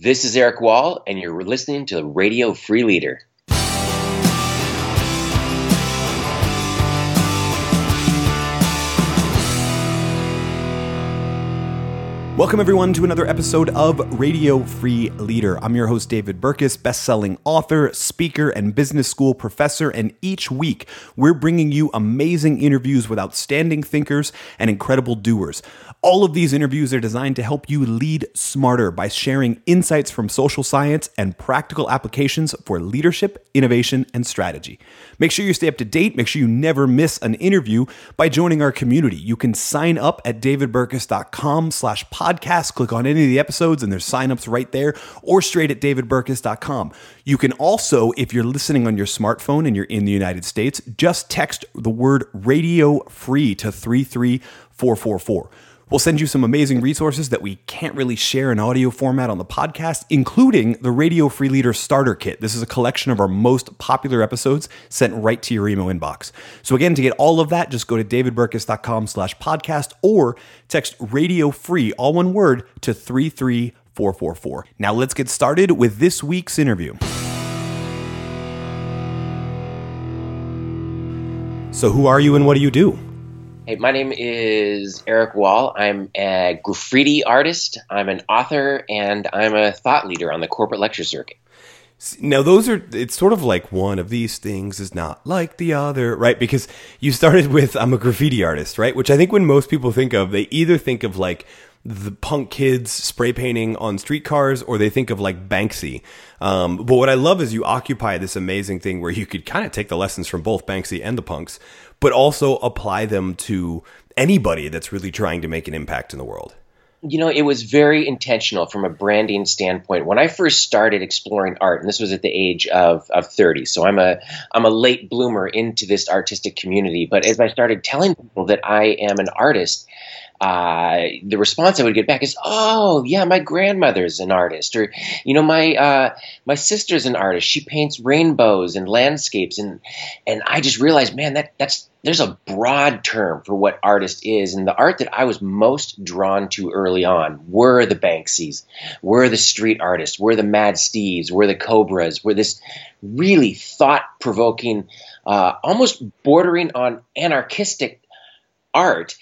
This is Erik Wahl, and you're listening to Radio Free Leader. Welcome, everyone, to another episode of Radio Free Leader. I'm your host, David Burkus, best-selling author, speaker, and business school professor. And each week, we're bringing you amazing interviews with outstanding thinkers and incredible doers. All of these interviews are designed to help you lead smarter by sharing insights from social science and practical applications for leadership, innovation, and strategy. Make sure you stay up to date. Make sure you never miss an interview by joining our community. You can sign up at davidburkus.com slash podcast. Click on any of the episodes and there's signups right there or straight at davidburkus.com. You can also, if you're listening on your smartphone and you're in the United States, just text the word radio free to 33444. We'll send you some amazing resources that we can't really share in audio format on the podcast, including the Radio Free Leader Starter Kit. This is a collection of our most popular episodes sent right to your email inbox. So again, to get all of that, just go to davidburkus.com slash podcast or text radio free, all one word, to 33444. Now let's get started with this week's interview. So who are you and what do you do? Hey, my name is Erik Wahl. I'm a graffiti artist, I'm an author, and I'm a thought leader on the corporate lecture circuit. Now, those are, it's sort of like one of these things is not like the other, right? Because you started with, I'm a graffiti artist, right? Which I think when most people think of, they either think of like the punk kids spray painting on streetcars or they think of like Banksy. Um, but what I love is you occupy this amazing thing where you could kind of take the lessons from both Banksy and the punks, but also apply them to anybody that's really trying to make an impact in the world? You know, it was very intentional from a branding standpoint. When I first started exploring art, and this was at the age of, of 30, so I'm a I'm a late bloomer into this artistic community. But as I started telling people that I am an artist, uh, the response I would get back is, "Oh, yeah, my grandmother's an artist," or you know, my uh, my sister's an artist. She paints rainbows and landscapes, and and I just realized, man, that that's there's a broad term for what artist is, and the art that I was most drawn to early on were the Banksies, were the street artists, were the Mad Steves, were the Kobras, were this really thought provoking, uh, almost bordering on anarchistic art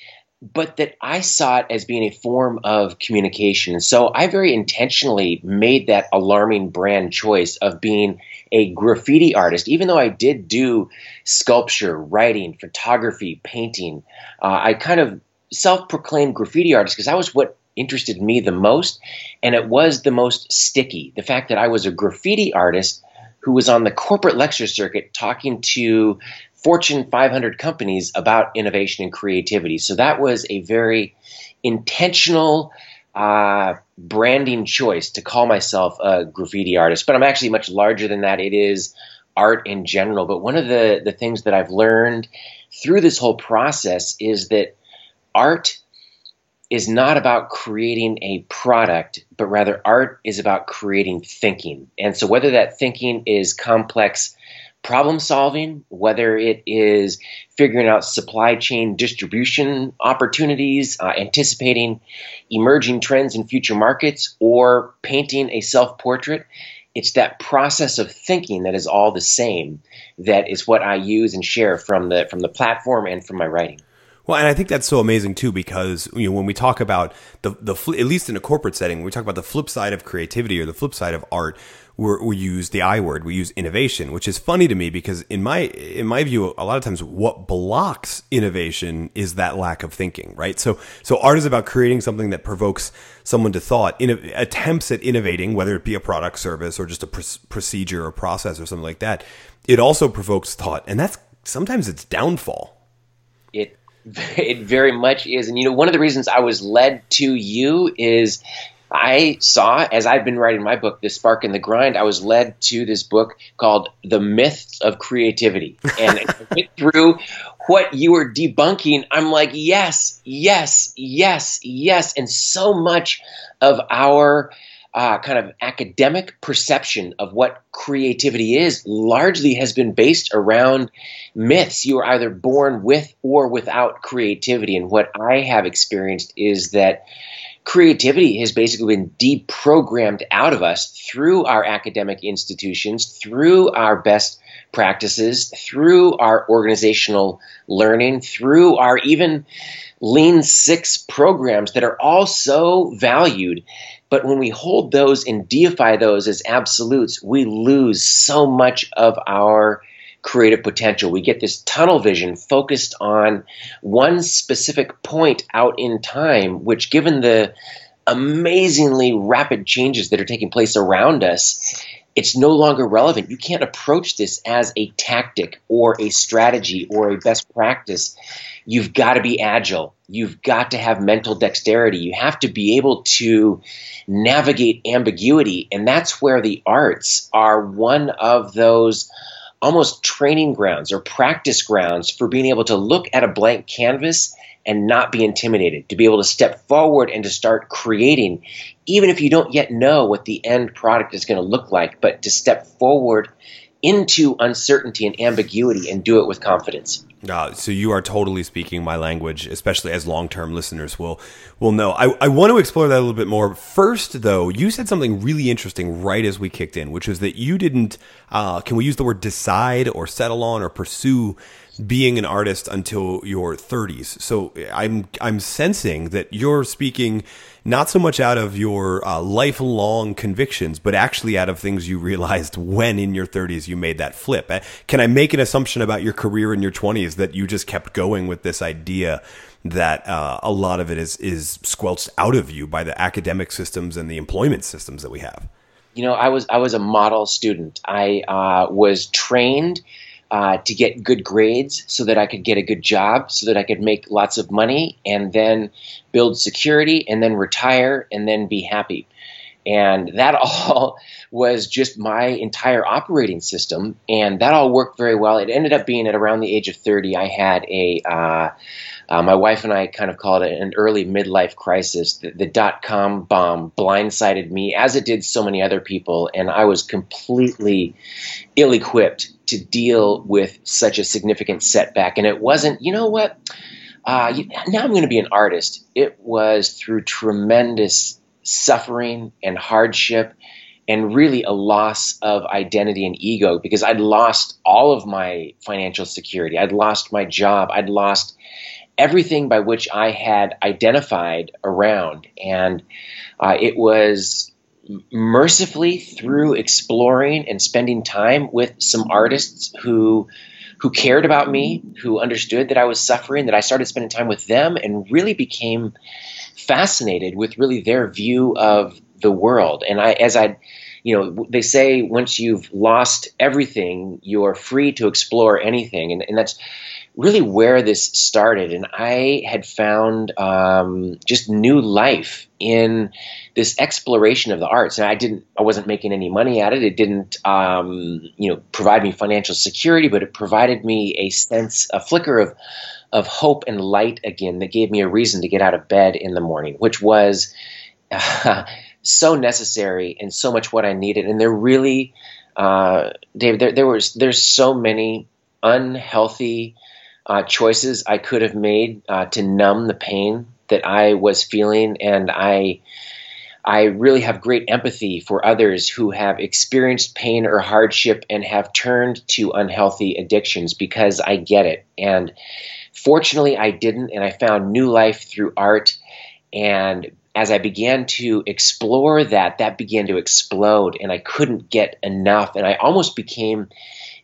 but that I saw it as being a form of communication. And so I very intentionally made that alarming brand choice of being a graffiti artist, even though I did do sculpture, writing, photography, painting. Uh, I kind of self proclaimed graffiti artist because that was what interested me the most. And it was the most sticky. The fact that I was a graffiti artist who was on the corporate lecture circuit talking to Fortune 500 companies about innovation and creativity. So that was a very intentional uh, branding choice to call myself a graffiti artist. But I'm actually much larger than that. It is art in general. But one of the, the things that I've learned through this whole process is that art is not about creating a product, but rather art is about creating thinking. And so whether that thinking is complex problem solving, whether it is figuring out supply chain distribution opportunities, uh, anticipating emerging trends in future markets, or painting a self portrait. It's that process of thinking that is all the same that is what I use and share from the from the platform and from my writing. Well, and I think that's so amazing too because you know when we talk about the the at least in a corporate setting, when we talk about the flip side of creativity or the flip side of art, we we use the I word, we use innovation, which is funny to me because in my in my view, a lot of times what blocks innovation is that lack of thinking, right? So so art is about creating something that provokes someone to thought, in, attempts at innovating, whether it be a product, service, or just a pr- procedure or process or something like that. It also provokes thought, and that's sometimes it's downfall. It it very much is, and you know one of the reasons I was led to you is I saw, as I've been writing my book, The Spark and the Grind, I was led to this book called The Myths of Creativity. And went through what you were debunking. I'm like, yes, yes, yes, yes. And so much of our uh, kind of academic perception of what creativity is largely has been based around myths. You are either born with or without creativity. And what I have experienced is that creativity has basically been deprogrammed out of us through our academic institutions, through our best practices, through our organizational learning, through our even Lean Six programs that are all so valued. But when we hold those and deify those as absolutes, we lose so much of our creative potential. We get this tunnel vision focused on one specific point out in time, which, given the amazingly rapid changes that are taking place around us, it's no longer relevant. You can't approach this as a tactic or a strategy or a best practice. You've got to be agile. You've got to have mental dexterity. You have to be able to navigate ambiguity. And that's where the arts are one of those almost training grounds or practice grounds for being able to look at a blank canvas and not be intimidated, to be able to step forward and to start creating, even if you don't yet know what the end product is going to look like, but to step forward into uncertainty and ambiguity and do it with confidence. Uh, so you are totally speaking my language, especially as long-term listeners will will know. I, I want to explore that a little bit more. First, though, you said something really interesting right as we kicked in, which was that you didn't. Uh, can we use the word decide or settle on or pursue being an artist until your 30s. So I'm I'm sensing that you're speaking not so much out of your uh, lifelong convictions, but actually out of things you realized when in your 30s you made that flip. Uh, can I make an assumption about your career in your 20s that you just kept going with this idea that uh, a lot of it is is squelched out of you by the academic systems and the employment systems that we have? You know, I was I was a model student. I uh, was trained uh, to get good grades so that I could get a good job, so that I could make lots of money and then build security and then retire and then be happy. And that all was just my entire operating system. And that all worked very well. It ended up being at around the age of 30, I had a. Uh, uh, my wife and I kind of called it an early midlife crisis. The, the dot com bomb blindsided me, as it did so many other people, and I was completely ill equipped to deal with such a significant setback. And it wasn't, you know what? Uh, now I'm going to be an artist. It was through tremendous suffering and hardship and really a loss of identity and ego because I'd lost all of my financial security. I'd lost my job. I'd lost everything by which I had identified around. And uh, it was mercifully through exploring and spending time with some artists who who cared about me, who understood that I was suffering, that I started spending time with them and really became fascinated with really their view of the world. And I as I you know, they say once you've lost everything, you're free to explore anything. And, and that's really where this started. And I had found um, just new life in this exploration of the arts. And I didn't, I wasn't making any money at it. It didn't, um, you know, provide me financial security, but it provided me a sense, a flicker of, of hope and light again that gave me a reason to get out of bed in the morning, which was uh, so necessary and so much what I needed. And there really, uh, David, there, there was, there's so many unhealthy, uh, choices I could have made uh, to numb the pain that I was feeling, and I I really have great empathy for others who have experienced pain or hardship and have turned to unhealthy addictions because I get it. And fortunately, I didn't, and I found new life through art. And as I began to explore that, that began to explode, and I couldn't get enough. And I almost became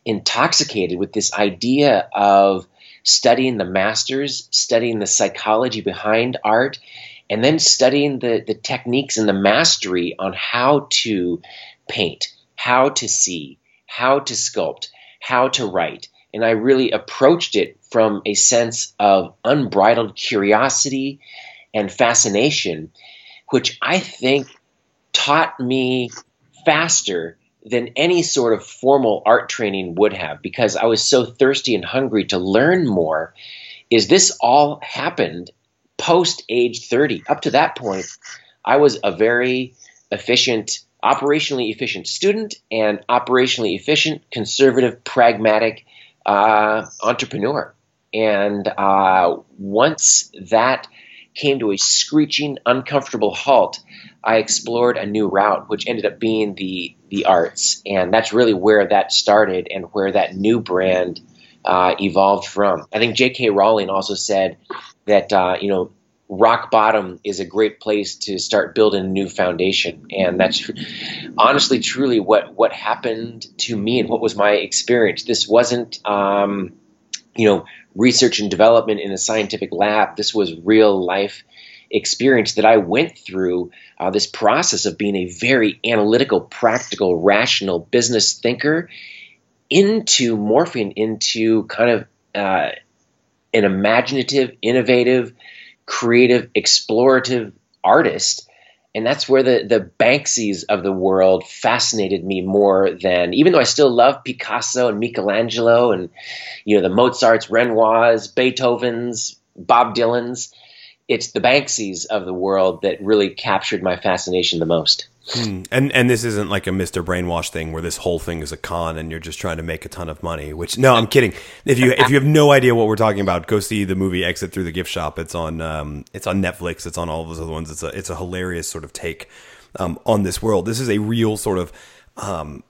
intoxicated with this idea of studying the masters, studying the psychology behind art, and then studying the, the techniques and the mastery on how to paint, how to see, how to sculpt, how to write. And I really approached it from a sense of unbridled curiosity and fascination, which I think taught me faster than any sort of formal art training would have because I was so thirsty and hungry to learn more. Is this all happened post age 30? Up to that point, I was a very efficient, operationally efficient student and operationally efficient, conservative, pragmatic uh, entrepreneur. And uh, once that came to a screeching, uncomfortable halt, I explored a new route, which ended up being the the arts, and that's really where that started and where that new brand uh, evolved from. I think J.K. Rowling also said that uh, you know rock bottom is a great place to start building a new foundation, and that's honestly, truly what what happened to me and what was my experience. This wasn't. Um, you know, research and development in a scientific lab. This was real life experience that I went through uh, this process of being a very analytical, practical, rational business thinker into morphing into kind of uh, an imaginative, innovative, creative, explorative artist. And that's where the, the Banksies of the world fascinated me more than, even though I still love Picasso and Michelangelo and, you know, the Mozarts, Renoirs, Beethovens, Bob Dylan's it's the Banksies of the world that really captured my fascination the most. Hmm. And and this isn't like a Mr. Brainwash thing where this whole thing is a con and you're just trying to make a ton of money. Which no, I'm kidding. If you if you have no idea what we're talking about, go see the movie Exit Through the Gift Shop. It's on um, it's on Netflix. It's on all those other ones. It's a it's a hilarious sort of take um, on this world. This is a real sort of um,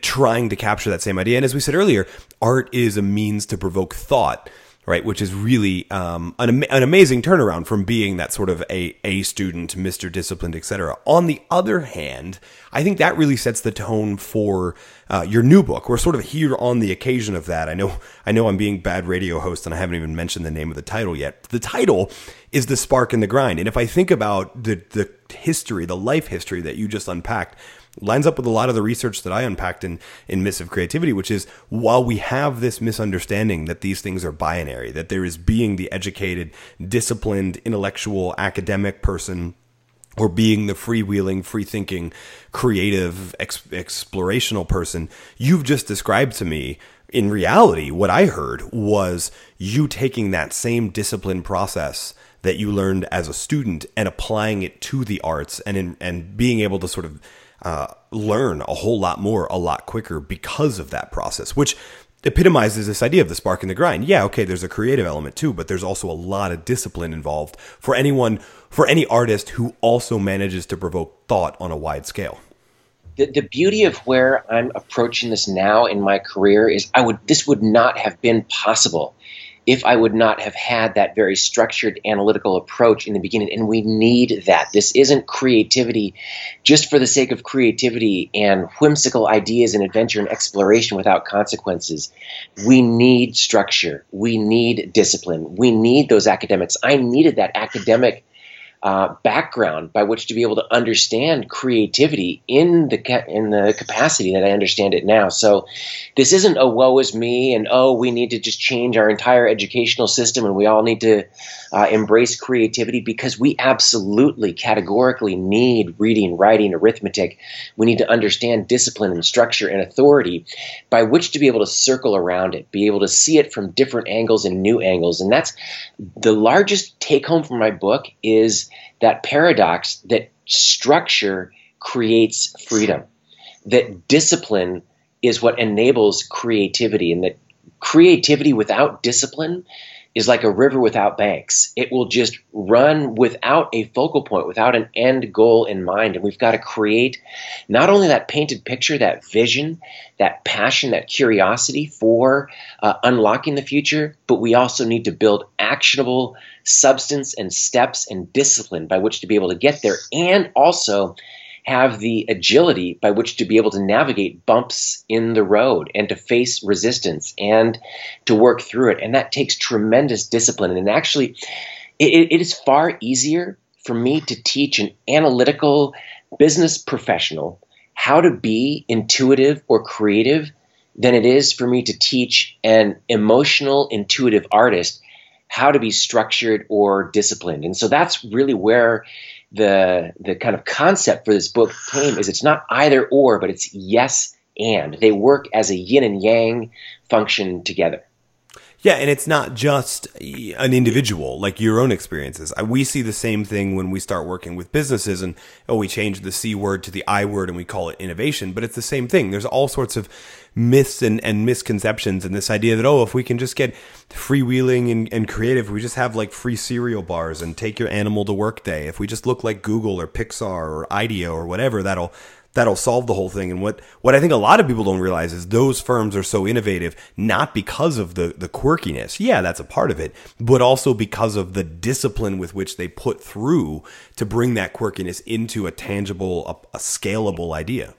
trying to capture that same idea. And as we said earlier, art is a means to provoke thought right? Which is really um, an, an amazing turnaround from being that sort of a A student, Mr. Disciplined, etc. On the other hand, I think that really sets the tone for uh, your new book. We're sort of here on the occasion of that. I know, I know, I'm being bad radio host, and I haven't even mentioned the name of the title yet. The title is "The Spark and the Grind," and if I think about the the history, the life history that you just unpacked lines up with a lot of the research that I unpacked in, in Myths of Creativity, which is while we have this misunderstanding that these things are binary, that there is being the educated, disciplined, intellectual, academic person or being the freewheeling, free thinking, creative, ex- explorational person, you've just described to me. In reality, what I heard was you taking that same discipline process that you learned as a student and applying it to the arts and in, and being able to sort of uh, learn a whole lot more a lot quicker because of that process, which epitomizes this idea of the spark and the grind. Yeah, okay, there's a creative element too, but there's also a lot of discipline involved for anyone, for any artist who also manages to provoke thought on a wide scale. The, the beauty of where I'm approaching this now in my career is I would this would not have been possible if I would not have had that very structured analytical approach in the beginning. And we need that. This isn't creativity just for the sake of creativity and whimsical ideas and adventure and exploration without consequences. We need structure. We need discipline. We need those academics. I needed that academic uh, background by which to be able to understand creativity in the ca- in the capacity that I understand it now. So this isn't a woe is me and oh we need to just change our entire educational system and we all need to uh, embrace creativity because we absolutely categorically need reading, writing, arithmetic. We need to understand discipline and structure and authority by which to be able to circle around it, be able to see it from different angles and new angles. And that's the largest take home from my book is that paradox that structure creates freedom, that discipline is what enables creativity, and that creativity without discipline is like a river without banks. It will just run without a focal point, without an end goal in mind. And we've got to create not only that painted picture, that vision, that passion, that curiosity for uh, unlocking the future, but we also need to build actionable substance and steps and discipline by which to be able to get there and also have the agility by which to be able to navigate bumps in the road and to face resistance and to work through it. And that takes tremendous discipline. And actually, it, it is far easier for me to teach an analytical business professional how to be intuitive or creative than it is for me to teach an emotional, intuitive artist how to be structured or disciplined. And so that's really where the the kind of concept for this book came is it's not either or, but it's yes and. They work as a yin and yang function together. Yeah, and it's not just an individual, like your own experiences. We see the same thing when we start working with businesses and, oh, we change the C word to the I word and we call it innovation, but it's the same thing. There's all sorts of myths and, and misconceptions and this idea that, oh, if we can just get freewheeling and, and creative, we just have like free cereal bars and take your animal to work day. If we just look like Google or Pixar or IDEO or whatever, that'll that'll solve the whole thing. And what, what I think a lot of people don't realize is those firms are so innovative, not because of the, the quirkiness. Yeah, that's a part of it, but also because of the discipline with which they put through to bring that quirkiness into a tangible, a, a scalable idea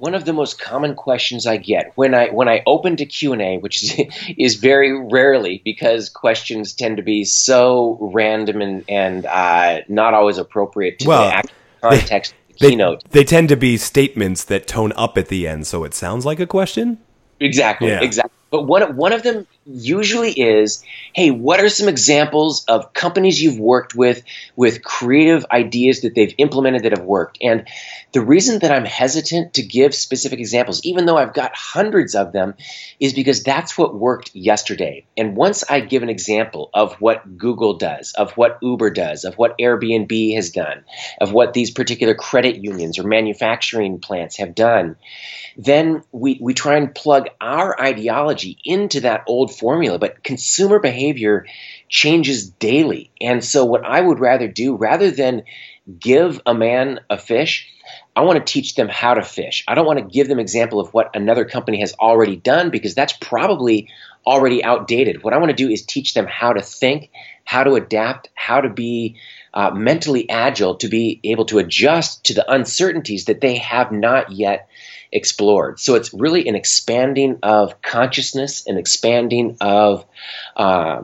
one of the most common questions I get when I when I open to Q and A, which is, is very rarely because questions tend to be so random and and uh, not always appropriate to well, the context they, keynote. They tend to be statements that tone up at the end, so it sounds like a question. Exactly. Yeah. Exactly. But one one of them usually is, hey, what are some examples of companies you've worked with with creative ideas that they've implemented that have worked? And the reason that I'm hesitant to give specific examples, even though I've got hundreds of them, is because that's what worked yesterday. And once I give an example of what Google does, of what Uber does, of what Airbnb has done, of what these particular credit unions or manufacturing plants have done, then we, we try and plug our ideology into that old formula. But consumer behavior changes daily. And so, what I would rather do, rather than give a man a fish, I want to teach them how to fish. I don't want to give them example of what another company has already done because that's probably already outdated. What I want to do is teach them how to think, how to adapt, how to be uh, mentally agile to be able to adjust to the uncertainties that they have not yet explored. So it's really an expanding of consciousness, an expanding of uh,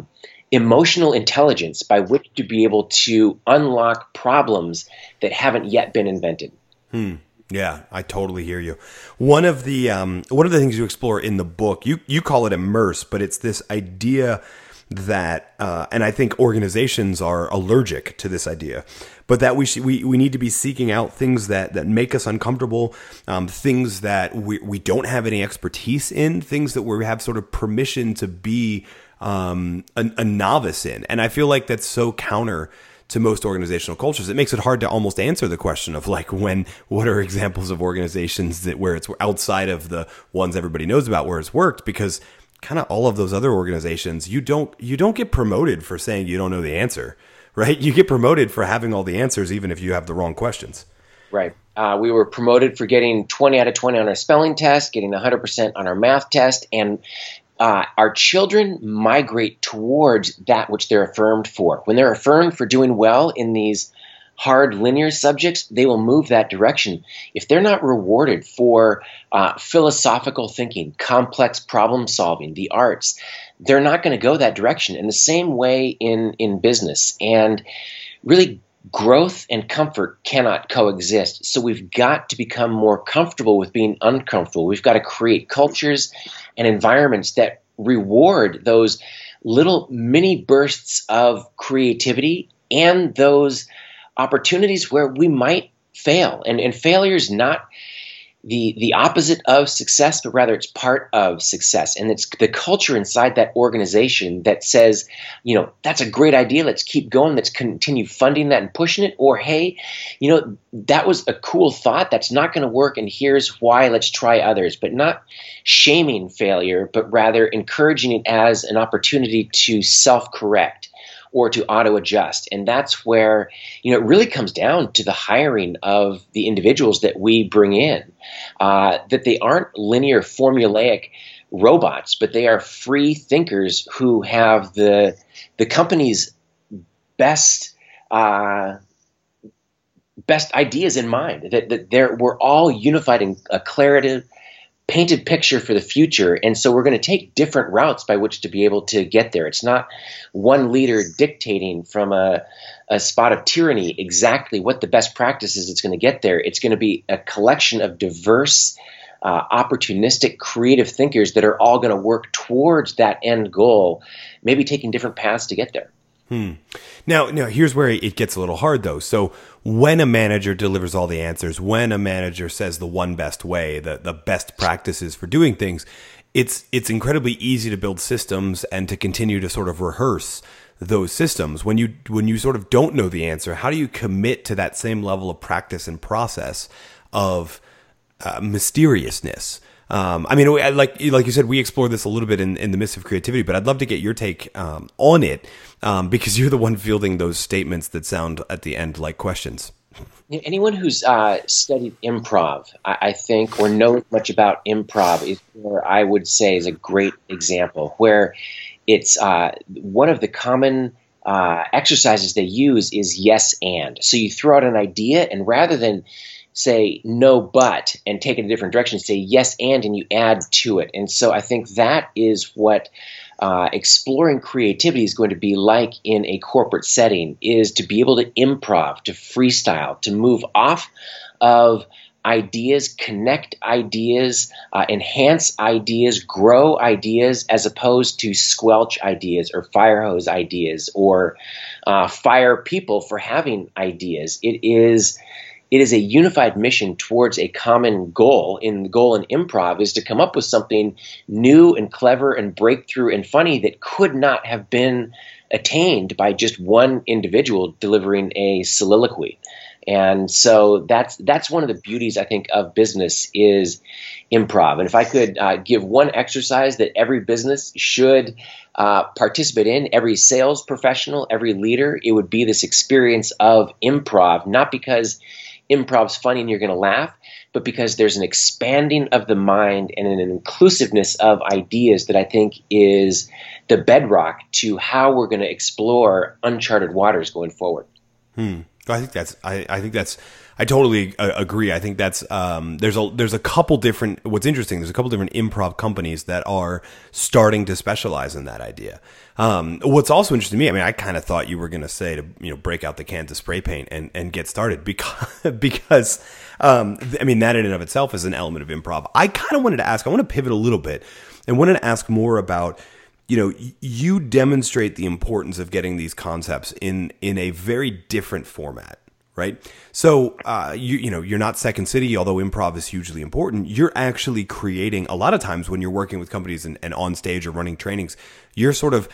emotional intelligence by which to be able to unlock problems that haven't yet been invented. Hmm. Yeah, I totally hear you. One of the um, one of the things you explore in the book, you you call it immerse, but it's this idea that, uh, and I think organizations are allergic to this idea, but that we, sh- we we need to be seeking out things that that make us uncomfortable, um, things that we we don't have any expertise in, things that we have sort of permission to be um, a, a novice in, and I feel like that's so counter to most organizational cultures. It makes it hard to almost answer the question of like when what are examples of organizations that where it's outside of the ones everybody knows about where it's worked because kind of all of those other organizations, you don't you don't get promoted for saying you don't know the answer, right? You get promoted for having all the answers, even if you have the wrong questions. Right. Uh, we were promoted for getting 20 out of 20 on our spelling test, getting 100% on our math test, and uh, our children migrate towards that which they're affirmed for. When they're affirmed for doing well in these hard linear subjects, they will move that direction. If they're not rewarded for uh, philosophical thinking, complex problem solving, the arts, they're not going to go that direction. In the same way in, in business. And really, growth and comfort cannot coexist. So we've got to become more comfortable with being uncomfortable. We've got to create cultures and environments that reward those little mini bursts of creativity and those opportunities where we might fail. And, and failure is not the, the opposite of success, but rather it's part of success. And it's the culture inside that organization that says, you know, that's a great idea. Let's keep going. Let's continue funding that and pushing it. Or, hey, you know, that was a cool thought. That's not going to work. And here's why. Let's try others. But not shaming failure, but rather encouraging it as an opportunity to self correct or to auto adjust. And that's where, you know, it really comes down to the hiring of the individuals that we bring in, uh, that they aren't linear, formulaic robots, but they are free thinkers who have the, the company's best. Uh, best ideas in mind that, that there we're all unified in a clarity painted picture for the future. And so we're going to take different routes by which to be able to get there. It's not one leader dictating from a, a spot of tyranny exactly what the best practice is it's going to get there. It's going to be a collection of diverse, uh, opportunistic, creative thinkers that are all going to work towards that end goal, maybe taking different paths to get there. Hmm. Now, now here's where it gets a little hard though. So when a manager delivers all the answers, when a manager says the one best way, the, the best practices for doing things, it's it's incredibly easy to build systems and to continue to sort of rehearse those systems when you when you sort of don't know the answer how do you commit to that same level of practice and process of uh, mysteriousness um, I mean, like like you said, we explored this a little bit in, in the Myths of Creativity, but I'd love to get your take um, on it um, because you're the one fielding those statements that sound at the end like questions. Anyone who's uh, studied improv, I, I, think, or knows much about improv, is where I would say is a great example where it's uh, one of the common uh, exercises they use is yes and. So you throw out an idea, and rather than say no but and take it a different direction, say yes and, and you add to it. And so I think that is what uh, exploring creativity is going to be like in a corporate setting is to be able to improv, to freestyle, to move off of ideas, connect ideas, uh, enhance ideas, grow ideas, as opposed to squelch ideas or fire hose ideas or uh, fire people for having ideas. It is it is a unified mission towards a common goal. In the goal in improv is to come up with something new and clever and breakthrough and funny that could not have been attained by just one individual delivering a soliloquy. And so that's that's one of the beauties I think of business is improv. And if I could uh, give one exercise that every business should uh, participate in, every sales professional, every leader, it would be this experience of improv. Not because improv's funny and you're going to laugh, but because there's an expanding of the mind and an inclusiveness of ideas that I think is the bedrock to how we're going to explore uncharted waters going forward. Hmm. I think that's I, I think that's I totally uh, agree. I think that's um, there's a there's a couple different. What's interesting, there's a couple different improv companies that are starting to specialize in that idea. Um, what's also interesting to me, I mean, I kind of thought you were going to say to you know break out the cans of spray paint and and get started because because um, I mean that in and of itself is an element of improv. I kind of wanted to ask. I want to pivot a little bit and wanted to ask more about you know you demonstrate the importance of getting these concepts in in a very different format right? So uh, you you know you're not second city although improv is hugely important. You're actually creating a lot of times when you're working with companies and, and on stage or running trainings you're sort of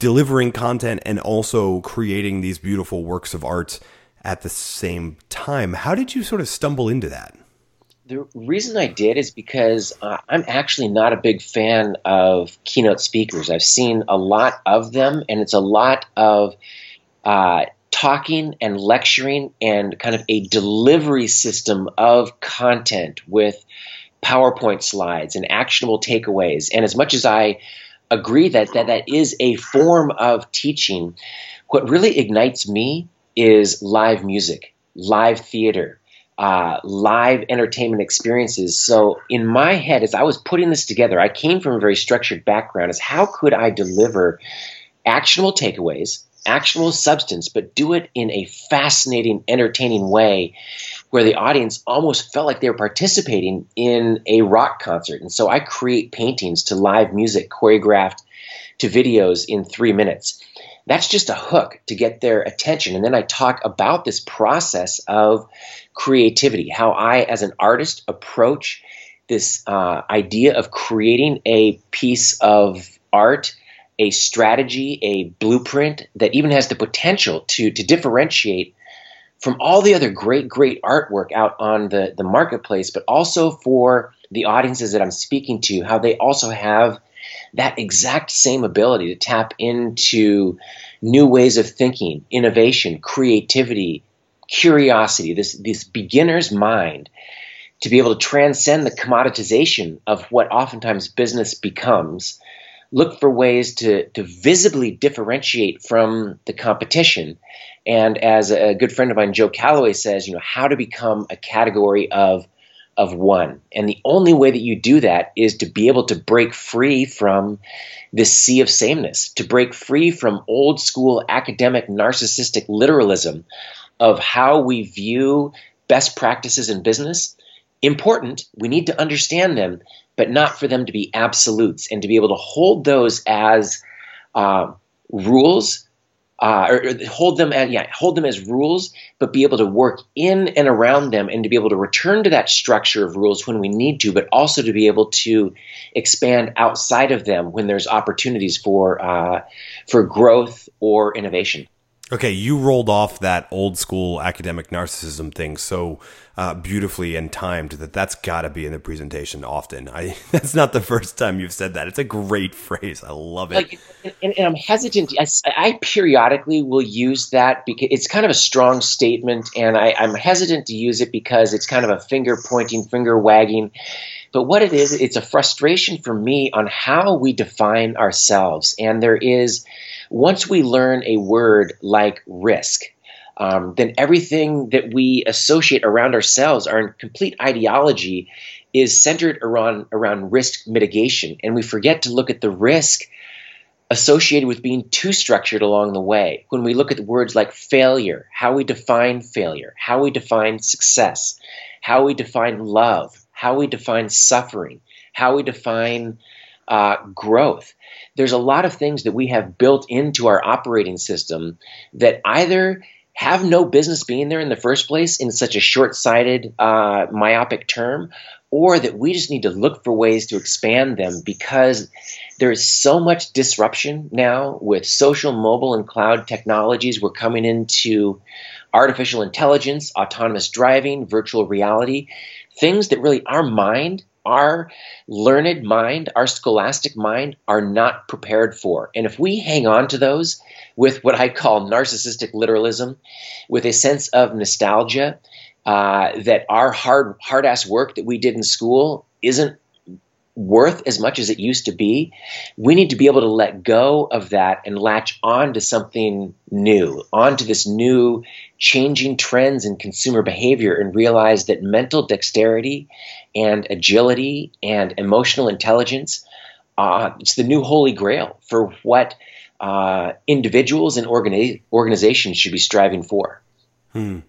delivering content and also creating these beautiful works of art at the same time. How did you sort of stumble into that? The reason I did is because uh, I'm actually not a big fan of keynote speakers. I've seen a lot of them, and it's a lot of uh, talking and lecturing and kind of a delivery system of content with PowerPoint slides and actionable takeaways. And as much as I agree that that, that is a form of teaching, what really ignites me is live music, live theater uh, live entertainment experiences. So in my head, as I was putting this together, I came from a very structured background. Is how could I deliver actionable takeaways, actionable substance, but do it in a fascinating, entertaining way, where the audience almost felt like they were participating in a rock concert. And so I create paintings to live music choreographed to videos in three minutes that's just a hook to get their attention. And then I talk about this process of creativity, how I, as an artist, approach this uh, idea of creating a piece of art, a strategy, a blueprint that even has the potential to, to differentiate from all the other great, great artwork out on the, the marketplace, but also for the audiences that I'm speaking to, how they also have that exact same ability to tap into new ways of thinking, innovation, creativity, curiosity, this, this beginner's mind to be able to transcend the commoditization of what oftentimes business becomes, look for ways to, to visibly differentiate from the competition. And as a good friend of mine, Joe Calloway, says, you know, how to become a category of of one. And the only way that you do that is to be able to break free from this sea of sameness, to break free from old school academic narcissistic literalism of how we view best practices in business. Important, we need to understand them, but not for them to be absolutes and to be able to hold those as uh, rules uh, or hold them yeah hold them as rules, but be able to work in and around them, and to be able to return to that structure of rules when we need to, but also to be able to expand outside of them when there's opportunities for uh, for growth or innovation. Okay, you rolled off that old school academic narcissism thing so uh, beautifully and timed that that's got to be in the presentation often. I that's not the first time you've said that. It's a great phrase. I love it. Like, and, and I'm hesitant. I, I, periodically will use that because it's kind of a strong statement, and I, I'm hesitant to use it because it's kind of a finger pointing, finger wagging. But what it is, it's a frustration for me on how we define ourselves, and there is once we learn a word like risk, um, then everything that we associate around ourselves, our complete ideology, is centered around around risk mitigation, and we forget to look at the risk associated with being too structured along the way. When we look at words like failure, how we define failure, how we define success, how we define love, how we define suffering, how we define uh, growth there's a lot of things that we have built into our operating system that either have no business being there in the first place in such a short sighted, uh, myopic term, or that we just need to look for ways to expand them because there is so much disruption now with social, mobile, and cloud technologies. We're coming into artificial intelligence, autonomous driving, virtual reality, things that really our mind our learned mind, our scholastic mind, are not prepared for. And if we hang on to those with what I call narcissistic literalism, with a sense of nostalgia, uh, that our hard hard ass work that we did in school isn't worth as much as it used to be, we need to be able to let go of that and latch on to something new, onto this new changing trends in consumer behavior and realize that mental dexterity and agility and emotional intelligence uh, it's the new holy grail for what uh, individuals and organi- organizations should be striving for. Hmm.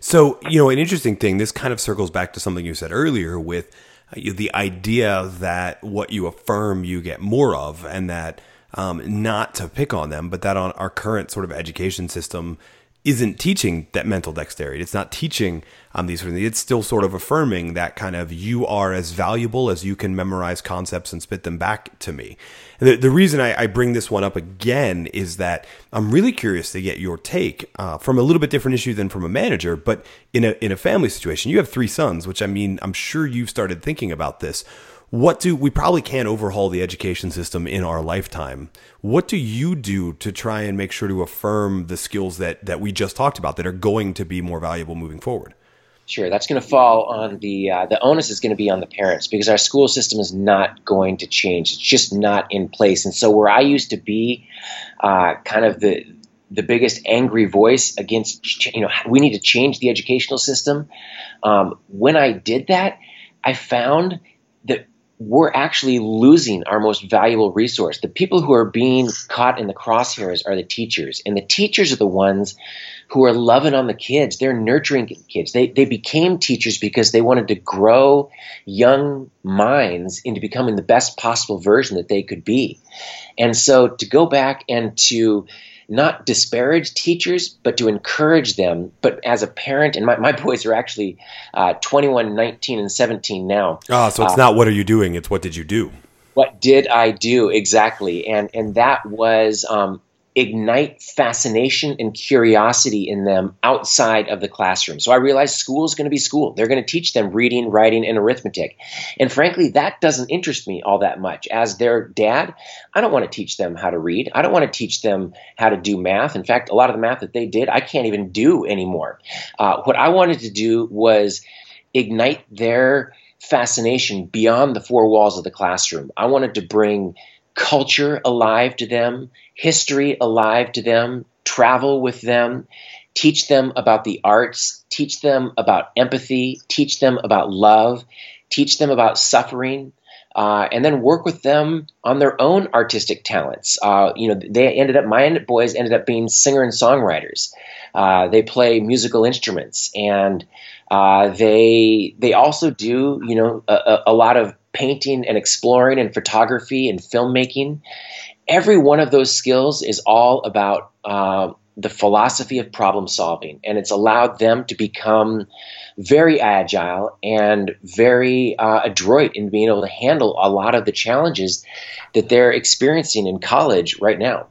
So, you know, an interesting thing, this kind of circles back to something you said earlier with the idea that what you affirm you get more of, and that um, not to pick on them, but that on our current sort of education system isn't teaching that mental dexterity. It's not teaching um, these sort of things. It's still sort of affirming that kind of you are as valuable as you can memorize concepts and spit them back to me. The, the reason I, I, bring this one up again is that I'm really curious to get your take uh, from a little bit different issue than from a manager, but in a in a family situation, you have three sons, which I mean, I'm sure you've started thinking about this what do we probably can't overhaul the education system in our lifetime. What do you do to try and make sure to affirm the skills that that we just talked about that are going to be more valuable moving forward? Sure that's going to fall on the uh, the onus is going to be on the parents because our school system is not going to change. It's just not in place. And so where i used to be uh, kind of the the biggest angry voice against you know we need to change the educational system um, when i did that i found that we're actually losing our most valuable resource. The people who are being caught in the crosshairs are the teachers, and the teachers are the ones who are loving on the kids. They're nurturing kids. They, they became teachers because they wanted to grow young minds into becoming the best possible version that they could be. And so to go back and to not disparage teachers, but to encourage them. But as a parent, and my, my boys are actually uh, 21, 19, and 17 now. Ah, so it's uh, not what are you doing, it's what did you do? What did I do exactly? And and that was um, ignite fascination and curiosity in them outside of the classroom. So I realized school is going to be school. They're going to teach them reading, writing, and arithmetic. And frankly, that doesn't interest me all that much. As their dad, I don't want to teach them how to read. I don't want to teach them how to do math. In fact, a lot of the math that they did, I can't even do anymore. Uh, what I wanted to do was ignite their fascination beyond the four walls of the classroom. I wanted to bring culture alive to them, history alive to them, travel with them, teach them about the arts, teach them about empathy, teach them about love, teach them about suffering. Uh, and then work with them on their own artistic talents. Uh, you know, they ended up. My boys ended up being singer and songwriters. Uh, they play musical instruments, and uh, they they also do you know a, a lot of painting and exploring and photography and filmmaking. Every one of those skills is all about uh, the philosophy of problem solving, and it's allowed them to become very agile and very uh, adroit in being able to handle a lot of the challenges that they're experiencing in college right now.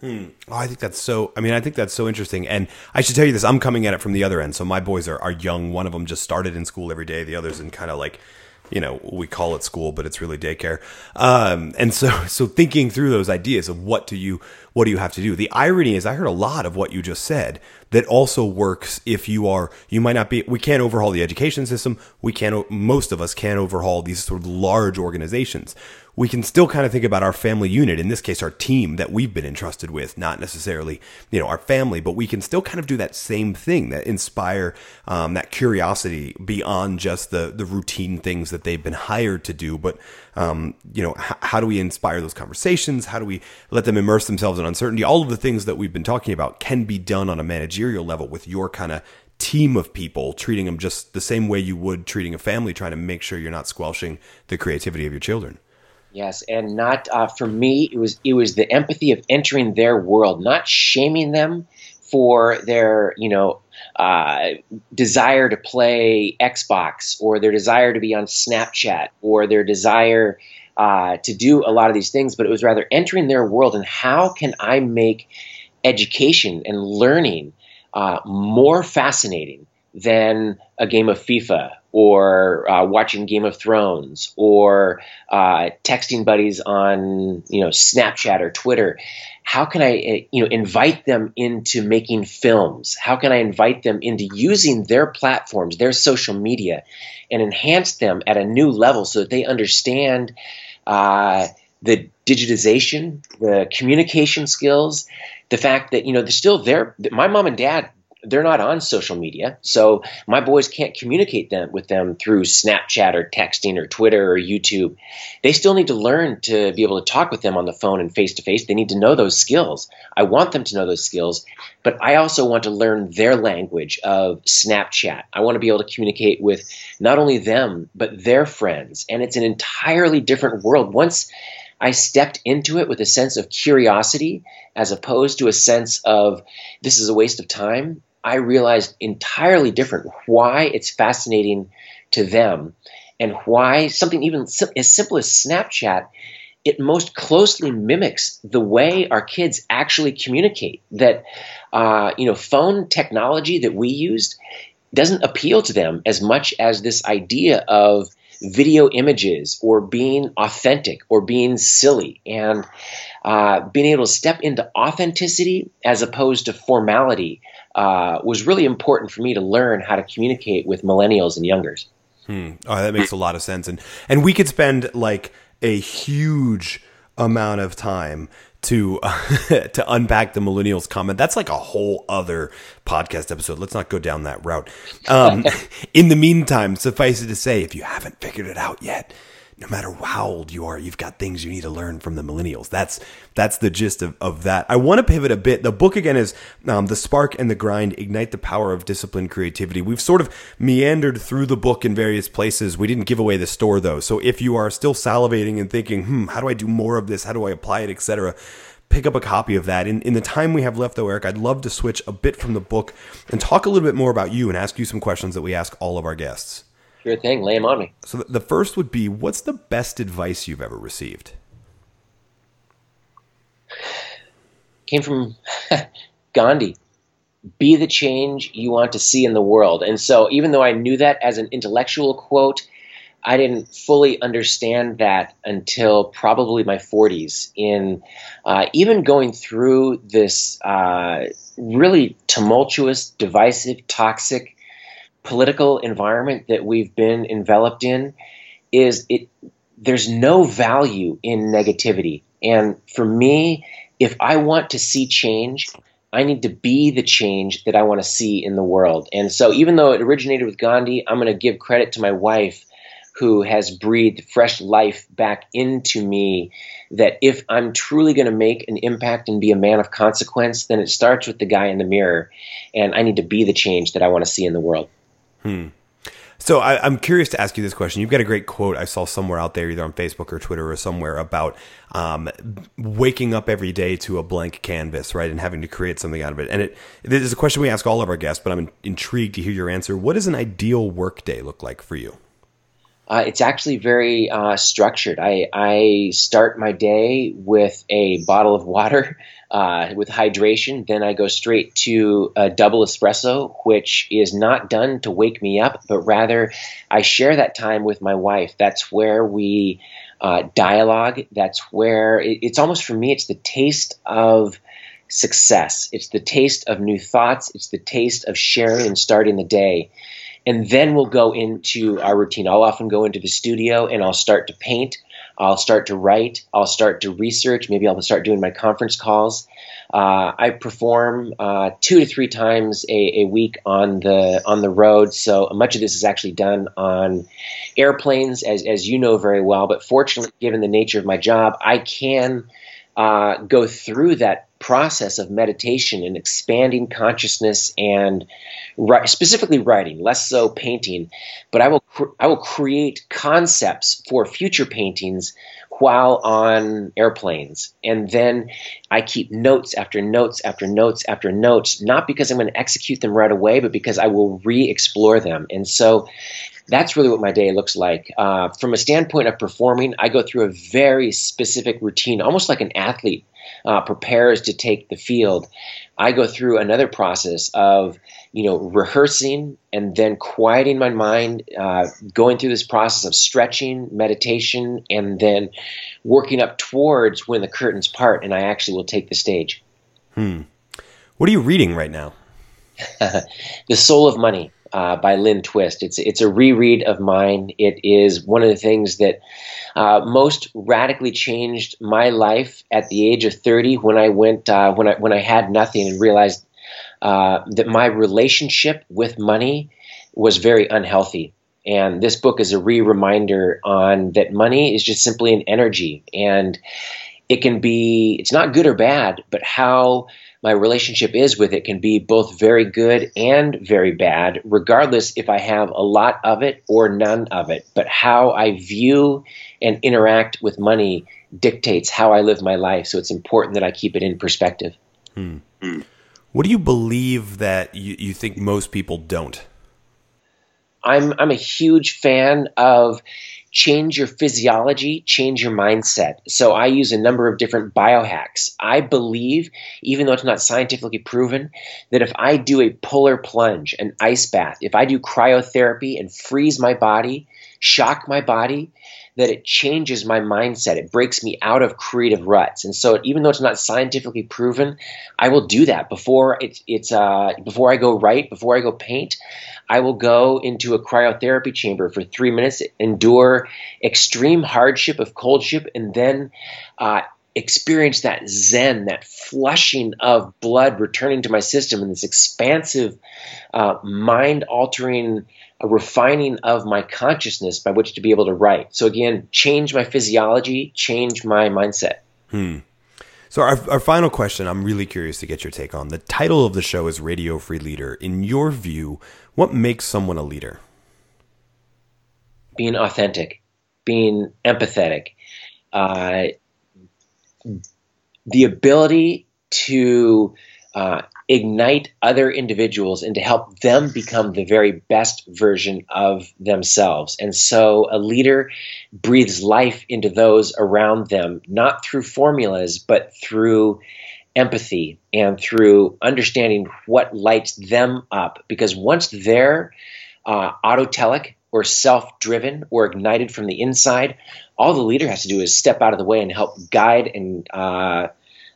Hmm. Oh, I think that's so. I mean, I think that's so interesting. And I should tell you this: I'm coming at it from the other end. So my boys are, are young. One of them just started in school every day. The other's in kind of like you know we call it school but it's really daycare. Um, and so so thinking through those ideas of what do you what do you have to do? The irony is i heard a lot of what you just said that also works if you are you might not be we can't overhaul the education system. We can't most of us can't overhaul these sort of large organizations we can still kind of think about our family unit, in this case, our team that we've been entrusted with, not necessarily, you know, our family, but we can still kind of do that same thing that inspire um, that curiosity beyond just the, the routine things that they've been hired to do. But, um, you know, h- how do we inspire those conversations? How do we let them immerse themselves in uncertainty? All of the things that we've been talking about can be done on a managerial level with your kind of team of people, treating them just the same way you would treating a family, trying to make sure you're not squelching the creativity of your children. Yes, and not uh, for me. It was it was the empathy of entering their world, not shaming them for their you know uh, desire to play Xbox or their desire to be on Snapchat or their desire uh, to do a lot of these things, but it was rather entering their world and how can I make education and learning uh, more fascinating than a game of FIFA or uh, watching Game of Thrones or uh, texting buddies on you know Snapchat or Twitter. How can I uh, you know invite them into making films? How can I invite them into using their platforms, their social media, and enhance them at a new level so that they understand uh, the digitization, the communication skills, the fact that you know they're still there. My mom and dad they're not on social media, so my boys can't communicate them with them through Snapchat or texting or Twitter or YouTube. They still need to learn to be able to talk with them on the phone and face to face. They need to know those skills. I want them to know those skills, but I also want to learn their language of Snapchat. I want to be able to communicate with not only them but their friends, and it's an entirely different world. Once I stepped into it with a sense of curiosity as opposed to a sense of this is a waste of time. I realized entirely different why it's fascinating to them and why something even as simple as Snapchat it most closely mimics the way our kids actually communicate. That uh, you know, phone technology that we used doesn't appeal to them as much as this idea of video images or being authentic or being silly and uh, being able to step into authenticity as opposed to formality uh, was really important for me to learn how to communicate with millennials and youngers. Hmm. Oh, that makes a lot of sense, and and we could spend like a huge amount of time to to unpack the millennials comment. That's like a whole other podcast episode. Let's not go down that route. Um, in the meantime, suffice it to say, if you haven't figured it out yet, no matter how old you are, you've got things you need to learn from the millennials. That's that's the gist of, of that. I want to pivot a bit. The book again is um, The Spark and the Grind Ignite the Power of Disciplined Creativity. We've sort of meandered through the book in various places. We didn't give away the store though. So if you are still salivating and thinking, hmm, how do I do more of this? How do I apply it, etc., pick up a copy of that. In, in the time we have left, though, Erik, I'd love to switch a bit from the book and talk a little bit more about you and ask you some questions that we ask all of our guests. Sure thing. Lay them on me. So the first would be, what's the best advice you've ever received? Came from Gandhi. Be the change you want to see in the world. And so, even though I knew that as an intellectual quote, I didn't fully understand that until probably my 40s. In uh, even going through this uh, really tumultuous, divisive, toxic political environment that we've been enveloped in is it there's no value in negativity. And for me, if I want to see change, I need to be the change that I want to see in the world. And so even though it originated with Gandhi, I'm going to give credit to my wife who has breathed fresh life back into me that if I'm truly going to make an impact and be a man of consequence, then it starts with the guy in the mirror and I need to be the change that I want to see in the world. Hmm. So I, am curious to ask you this question. You've got a great quote I saw somewhere out there, either on Facebook or Twitter or somewhere, about um, waking up every day to a blank canvas, right, and having to create something out of it. And it, it is a question we ask all of our guests, but I'm intrigued to hear your answer. What does an ideal work day look like for you? Uh, it's actually very uh, structured. I, I start my day with a bottle of water uh, with hydration. Then I go straight to a double espresso, which is not done to wake me up, but rather I share that time with my wife. That's where we uh, dialogue. That's where it, it's almost for me, it's the taste of success. It's the taste of new thoughts. It's the taste of sharing and starting the day and then we'll go into our routine. I'll often go into the studio and I'll start to paint. I'll start to write. I'll start to research. Maybe I'll start doing my conference calls. Uh, I perform uh, two to three times a, a, week on the on the road. So much of this is actually done on airplanes, as as you know very well. But fortunately, given the nature of my job, I can uh, go through that process of meditation and expanding consciousness and specifically writing, less so painting. But I will I will create concepts for future paintings while on airplanes, and then I keep notes after notes after notes after notes, not because I'm going to execute them right away, but because I will re-explore them. And so that's really what my day looks like. Uh, from a standpoint of performing, I go through a very specific routine, almost like an athlete uh, prepares to take the field. I go through another process of, you know, rehearsing and then quieting my mind, uh, going through this process of stretching, meditation, and then working up towards when the curtains part and I actually will take the stage. Hmm. What are you reading right now? the Soul of Money uh, by Lynn Twist. It's it's a reread of mine. It is one of the things that uh, most radically changed my life at the age of 30 when I went uh, when I when I had nothing and realized uh, that my relationship with money was very unhealthy. And this book is a re-reminder on that money is just simply an energy and it can be it's not good or bad, but how my relationship is with it can be both very good and very bad, regardless if I have a lot of it or none of it. But how I view and interact with money dictates how I live my life. So it's important that I keep it in perspective. Hmm. What do you believe that you, you think most people don't? I'm I'm a huge fan of change your physiology, change your mindset. So I use a number of different biohacks. I believe, even though it's not scientifically proven, that if I do a polar plunge, an ice bath, if I do cryotherapy and freeze my body, shock my body, that it changes my mindset. It breaks me out of creative ruts. And so, even though it's not scientifically proven, I will do that before it's it's uh, before I go write, before I go paint. I will go into a cryotherapy chamber for three minutes, endure extreme hardship of coldship, and then uh, experience that zen, that flushing of blood returning to my system, and this expansive, uh, mind altering a refining of my consciousness by which to be able to write. So again, change my physiology, change my mindset. Hmm. So our, our final question, I'm really curious to get your take on. The title of the show is Radio Free Leader. In your view, what makes someone a leader? Being authentic, being empathetic, uh, the ability to uh, ignite other individuals and to help them become the very best version of themselves. And so a leader breathes life into those around them, not through formulas, but through empathy and through understanding what lights them up. Because once they're uh, autotelic or self driven or ignited from the inside, all the leader has to do is step out of the way and help guide and uh,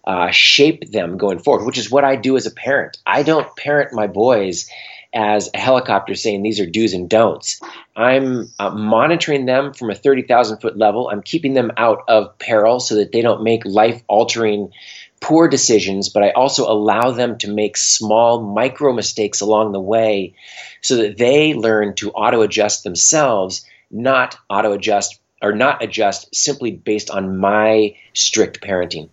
uh, shape them going forward, which is what I do as a parent. I don't parent my boys as a helicopter saying these are do's and don'ts. I'm uh, monitoring them from a 30,000 foot level. I'm keeping them out of peril so that they don't make life altering poor decisions, but I also allow them to make small micro mistakes along the way so that they learn to auto adjust themselves, not auto adjust or not adjust simply based on my strict parenting.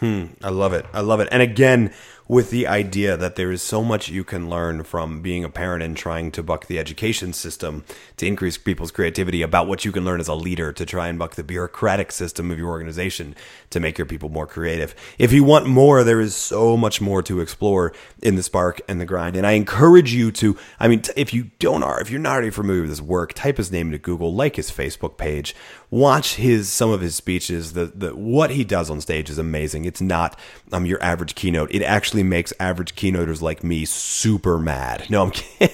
Hmm, I love it. I love it. And again, with the idea that there is so much you can learn from being a parent and trying to buck the education system to increase people's creativity about what you can learn as a leader to try and buck the bureaucratic system of your organization to make your people more creative. If you want more, there is so much more to explore in the spark and the grind. And I encourage you to, I mean, if you don't are, if you're not already familiar with his work, type his name into Google, like his Facebook page, watch his some of his speeches. The the what he does on stage is amazing. It's not um your average keynote. It actually makes average keynoters like me super mad. No, I'm,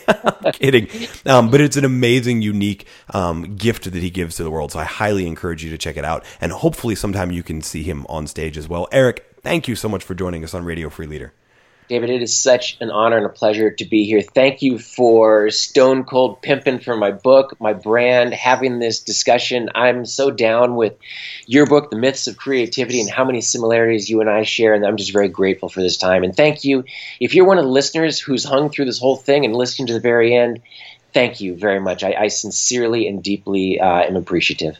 I'm kidding. Um, but it's an amazing, unique um, gift that he gives to the world. So I highly encourage you to check it out, and hopefully sometime you can see him on stage as well. Erik, thank you so much for joining us on Radio Free Leader. David, it is such an honor and a pleasure to be here. Thank you for Stone Cold Pimpin' for my book, my brand, having this discussion. I'm so down with your book, The Myths of Creativity, and how many similarities you and I share. And I'm just very grateful for this time. And thank you. If you're one of the listeners who's hung through this whole thing and listening to the very end, thank you very much. I, I sincerely and deeply uh, am appreciative.